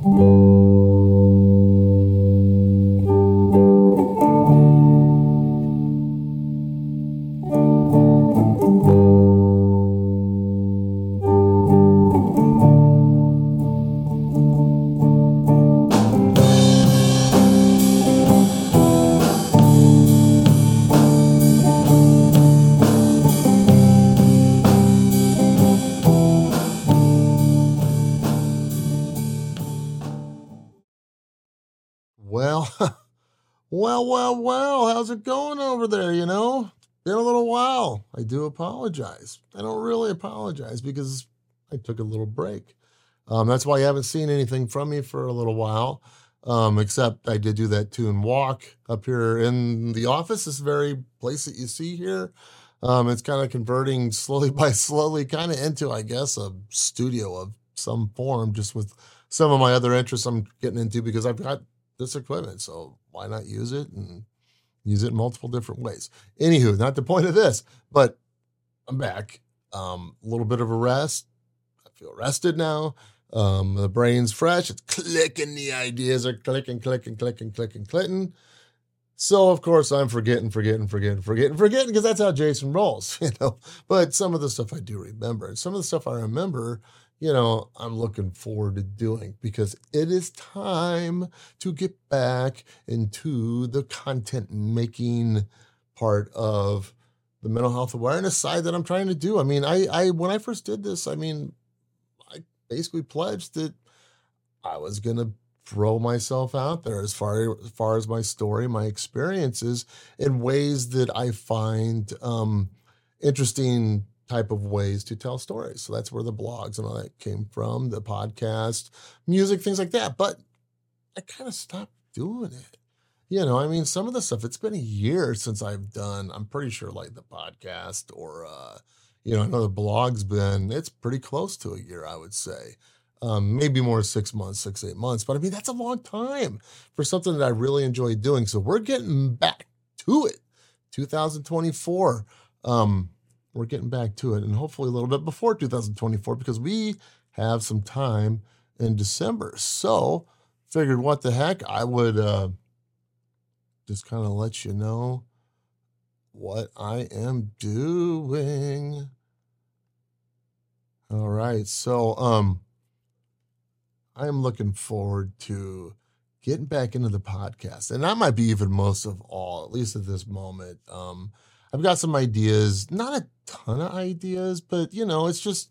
Well, well, well, well, how's it going over there? You know, been a little while. I do apologize. I don't really apologize because I took a little break. Um, that's why you haven't seen anything from me for a little while. Um, except I did do that tune walk up here in the office, this very place that you see here. Um, it's kind of converting slowly by slowly, kind of into, I guess, a studio of some form, just with some of my other interests I'm getting into because I've got this equipment. So why not use it and use it multiple different ways? Anywho, not the point of this, but I'm back. Um, a little bit of a rest. I feel rested now. Um, the brain's fresh. It's clicking. The ideas are clicking, clicking, clicking, clicking, clicking. So of course I'm forgetting, forgetting, forgetting, forgetting, forgetting because that's how Jason rolls, you know. But some of the stuff I do remember, and some of the stuff I remember you know, I'm looking forward to doing because it is time to get back into the content making part of the mental health awareness side that I'm trying to do. I mean, I, I when I first did this, I mean, I basically pledged that I was gonna throw myself out there as far as far as my story, my experiences in ways that I find um, interesting type of ways to tell stories. So that's where the blogs and all that came from, the podcast, music, things like that. But I kind of stopped doing it. You know, I mean, some of the stuff, it's been a year since I've done, I'm pretty sure like the podcast or, uh, you know, I know the blog's been, it's pretty close to a year, I would say. Um, maybe more six months, six, eight months. But I mean, that's a long time for something that I really enjoy doing. So we're getting back to it. 2024. Um, we're getting back to it and hopefully a little bit before 2024 because we have some time in December. So figured what the heck, I would uh, just kind of let you know what I am doing. All right. So um I am looking forward to getting back into the podcast. And that might be even most of all, at least at this moment. Um I've got some ideas, not a ton of ideas, but you know, it's just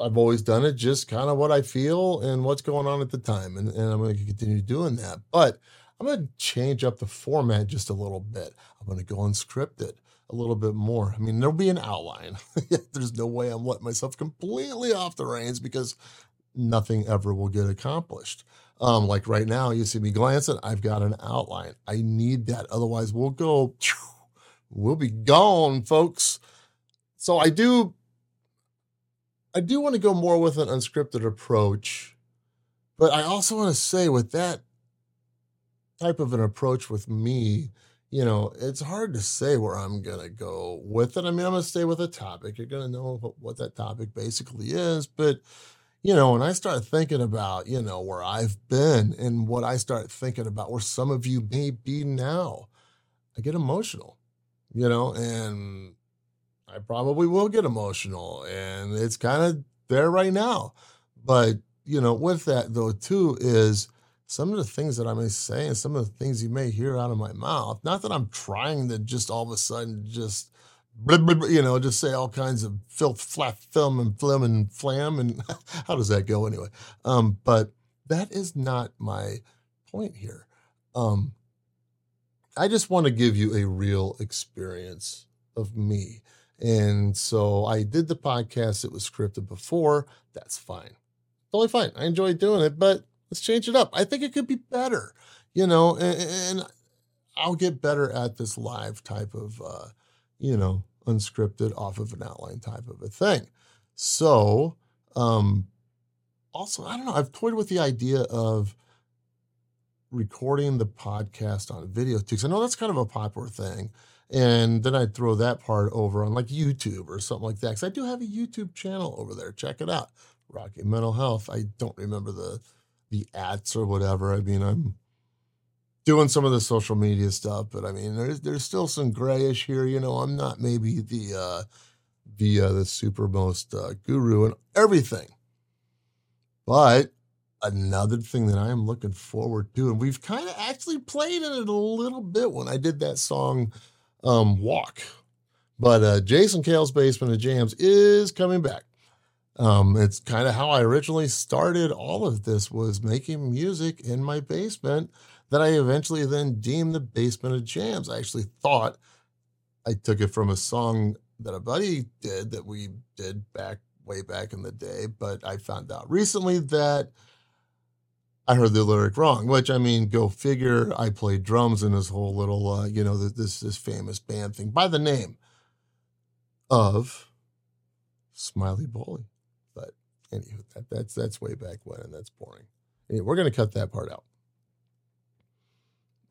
I've always done it just kind of what I feel and what's going on at the time. And, and I'm going to continue doing that. But I'm going to change up the format just a little bit. I'm going to go unscripted a little bit more. I mean, there'll be an outline. There's no way I'm letting myself completely off the reins because nothing ever will get accomplished. Um, like right now, you see me glancing, I've got an outline. I need that. Otherwise, we'll go we'll be gone, folks. So I do I do want to go more with an unscripted approach, but I also want to say with that type of an approach with me, you know, it's hard to say where I'm going to go with it. I mean, I'm going to stay with a topic. You're going to know what, what that topic basically is, but you know, when I start thinking about, you know, where I've been and what I start thinking about where some of you may be now, I get emotional you know, and I probably will get emotional and it's kind of there right now. But, you know, with that though, too, is some of the things that I may say and some of the things you may hear out of my mouth. Not that I'm trying to just all of a sudden just, blah, blah, blah, you know, just say all kinds of filth, flat film and flim and flam. And how does that go anyway? Um, but that is not my point here. Um, I just want to give you a real experience of me. And so I did the podcast. It was scripted before. That's fine. Totally fine. I enjoy doing it, but let's change it up. I think it could be better, you know, and, and I'll get better at this live type of, uh, you know, unscripted off of an outline type of a thing. So, um, also, I don't know, I've toyed with the idea of recording the podcast on video too. Because I know that's kind of a popular thing. And then I'd throw that part over on like YouTube or something like that. Because I do have a YouTube channel over there. Check it out. Rocky Mental Health. I don't remember the the ads or whatever. I mean, I'm doing some of the social media stuff, but I mean, there's there's still some grayish here. You know, I'm not maybe the uh, the uh, the super most uh, guru and everything, but another thing that I am looking forward to, and we've kind of actually played in it a little bit when I did that song um, "Walk," but uh, Jason Kale's Basement of Jams is coming back. Um, it's kind of how I originally started all of this was making music in my basement that I eventually then deemed the basement of jams. I actually thought I took it from a song that a buddy did that we did back way back in the day, but I found out recently that I heard the lyric wrong, which I mean, go figure. I played drums in this whole little, uh, you know, this this famous band thing by the name of Smiley Bully. But anyway, that, that's that's way back when, and that's boring. Anyway, we're gonna cut that part out.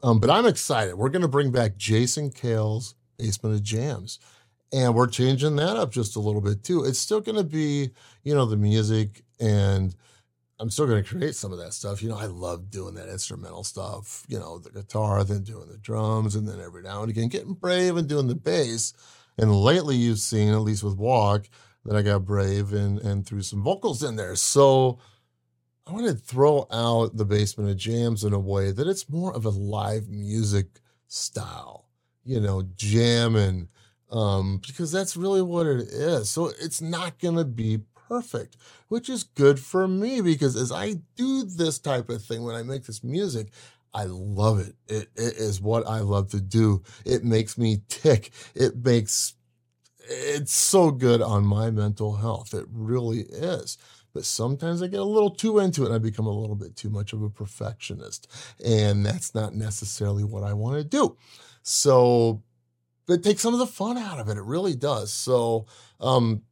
Um, but I'm excited. We're gonna bring back Jason Kale's Basement of Jams. And we're changing that up just a little bit too. It's still gonna be, you know, the music and I'm still going to create some of that stuff. You know, I love doing that instrumental stuff, you know, the guitar, then doing the drums, and then every now and again getting brave and doing the bass. And lately you've seen, at least with Walk, that I got brave and, and threw some vocals in there. So I want to throw out the basement of jams in a way that it's more of a live music style, you know, jamming, um, because that's really what it is. So it's not going to be perfect, which is good for me because as I do this type of thing, when I make this music, I love it. It, it is what I love to do. It makes me tick. It makes it's so good on my mental health. It really is. But sometimes I get a little too into it and I become a little bit too much of a perfectionist. And that's not necessarily what I want to do. So it takes some of the fun out of it. It really does. So um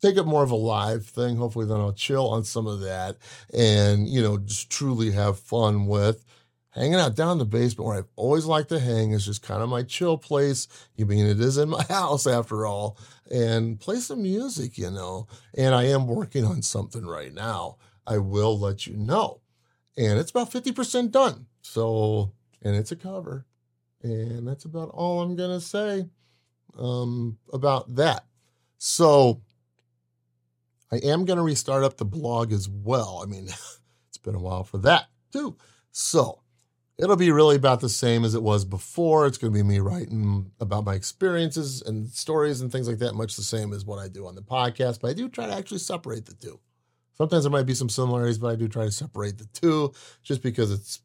take it more of a live thing. Hopefully then I'll chill on some of that and, you know, just truly have fun with hanging out down in the basement where I've always liked to hang is just kind of my chill place. You mean it is in my house after all, and play some music, you know. And I am working on something right now. I will let you know. And it's about 50% done. So, and it's a cover. And that's about all I'm going to say um, about that. So, I am going to restart up the blog as well. I mean, it's been a while for that too. So, it'll be really about the same as it was before. It's going to be me writing about my experiences and stories and things like that, much the same as what I do on the podcast. But I do try to actually separate the two. Sometimes there might be some similarities, but I do try to separate the two just because it's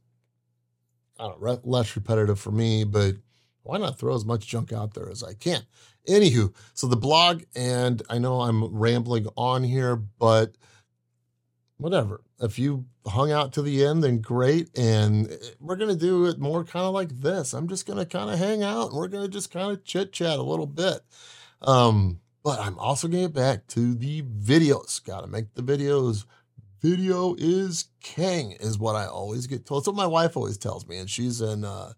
I don't know, less repetitive for me. But why not throw as much junk out there as I can? Anywho, so the blog, and I know I'm rambling on here, but whatever. If you hung out to the end, then great. And eh, we're going to do it more kind of like this. I'm just going to kind of hang out and we're going to just kind of chit chat a little bit. Um, but I'm also going to get back to the videos. Got to make the videos. Video is king, is what I always get told. What my wife always tells me, and she's in uh,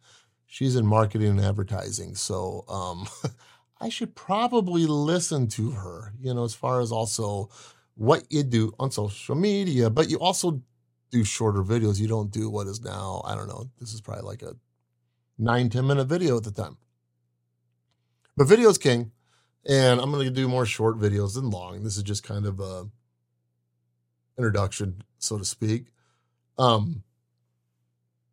she's in marketing and advertising. So um, I should probably listen to her. You know, as far as also what you do on social media, but you also do shorter videos. You don't do what is now, I don't know, this is probably like a nine ten minute video at the time. But video is king. And I'm going to do more short videos than long. This is just kind of a introduction, so to speak. Um,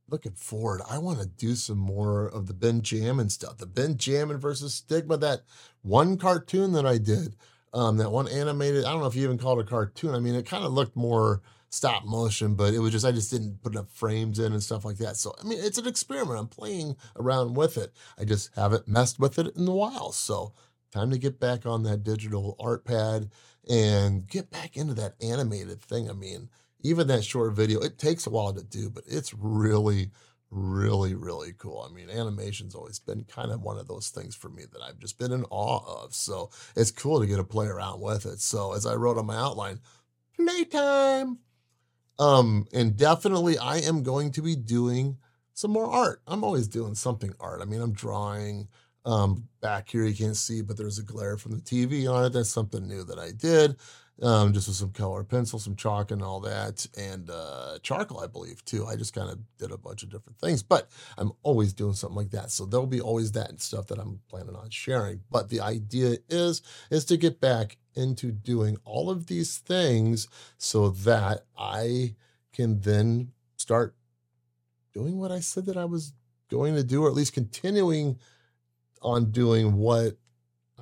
looking forward, I want to do some more of the Benjamin stuff. The Benjamin versus Stigma, that one cartoon that I did um, that one animated, I don't know if you even called it a cartoon. I mean, it kind of looked more stop motion, but it was just, I just didn't put enough frames in and stuff like that. So, I mean, it's an experiment. I'm playing around with it. I just haven't messed with it in a while. So, time to get back on that digital art pad and get back into that animated thing. I mean, even that short video, it takes a while to do, but it's really, really, really cool. I mean, animation's always been kind of one of those things for me that I've just been in awe of. So it's cool to get to play around with it. So as I wrote on my outline, playtime. Um, and definitely I am going to be doing some more art. I'm always doing something art. I mean, I'm drawing. Um, back here you can't see, but there's a glare from the TV on it. That's something new that I did. Um, just with some color pencil, some chalk, and all that, and uh, charcoal, I believe, too. I just kind of did a bunch of different things, but I'm always doing something like that. So there'll be always that stuff that I'm planning on sharing. But the idea is is to get back into doing all of these things so that I can then start doing what I said that I was going to do, or at least continuing on doing what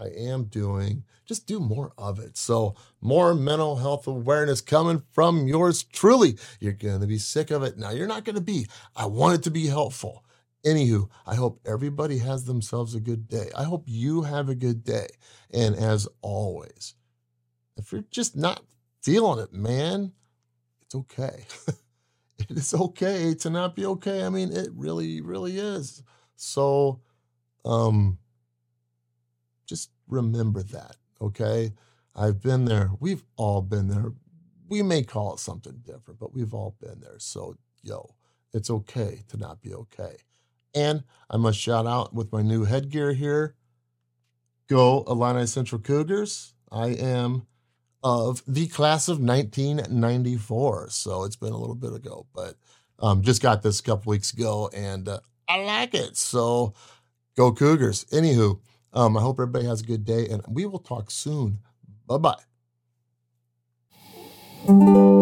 I am doing, just do more of it. So, more mental health awareness coming from yours truly. You're going to be sick of it. Now, you're not going to be. I want it to be helpful. Anywho, I hope everybody has themselves a good day. I hope you have a good day. And as always, if you're just not feeling it, man, it's okay. it is okay to not be okay. I mean, it really, really is. So, um, just remember that, okay? I've been there. We've all been there. We may call it something different, but we've all been there. So, yo, it's okay to not be okay. And I must shout out with my new headgear here. Go Illini Central Cougars. I am of the class of 1994. So it's been a little bit ago, but um, just got this a couple weeks ago and uh, I like it. So go Cougars. Anywho, um, I hope everybody has a good day and we will talk soon. Bye bye.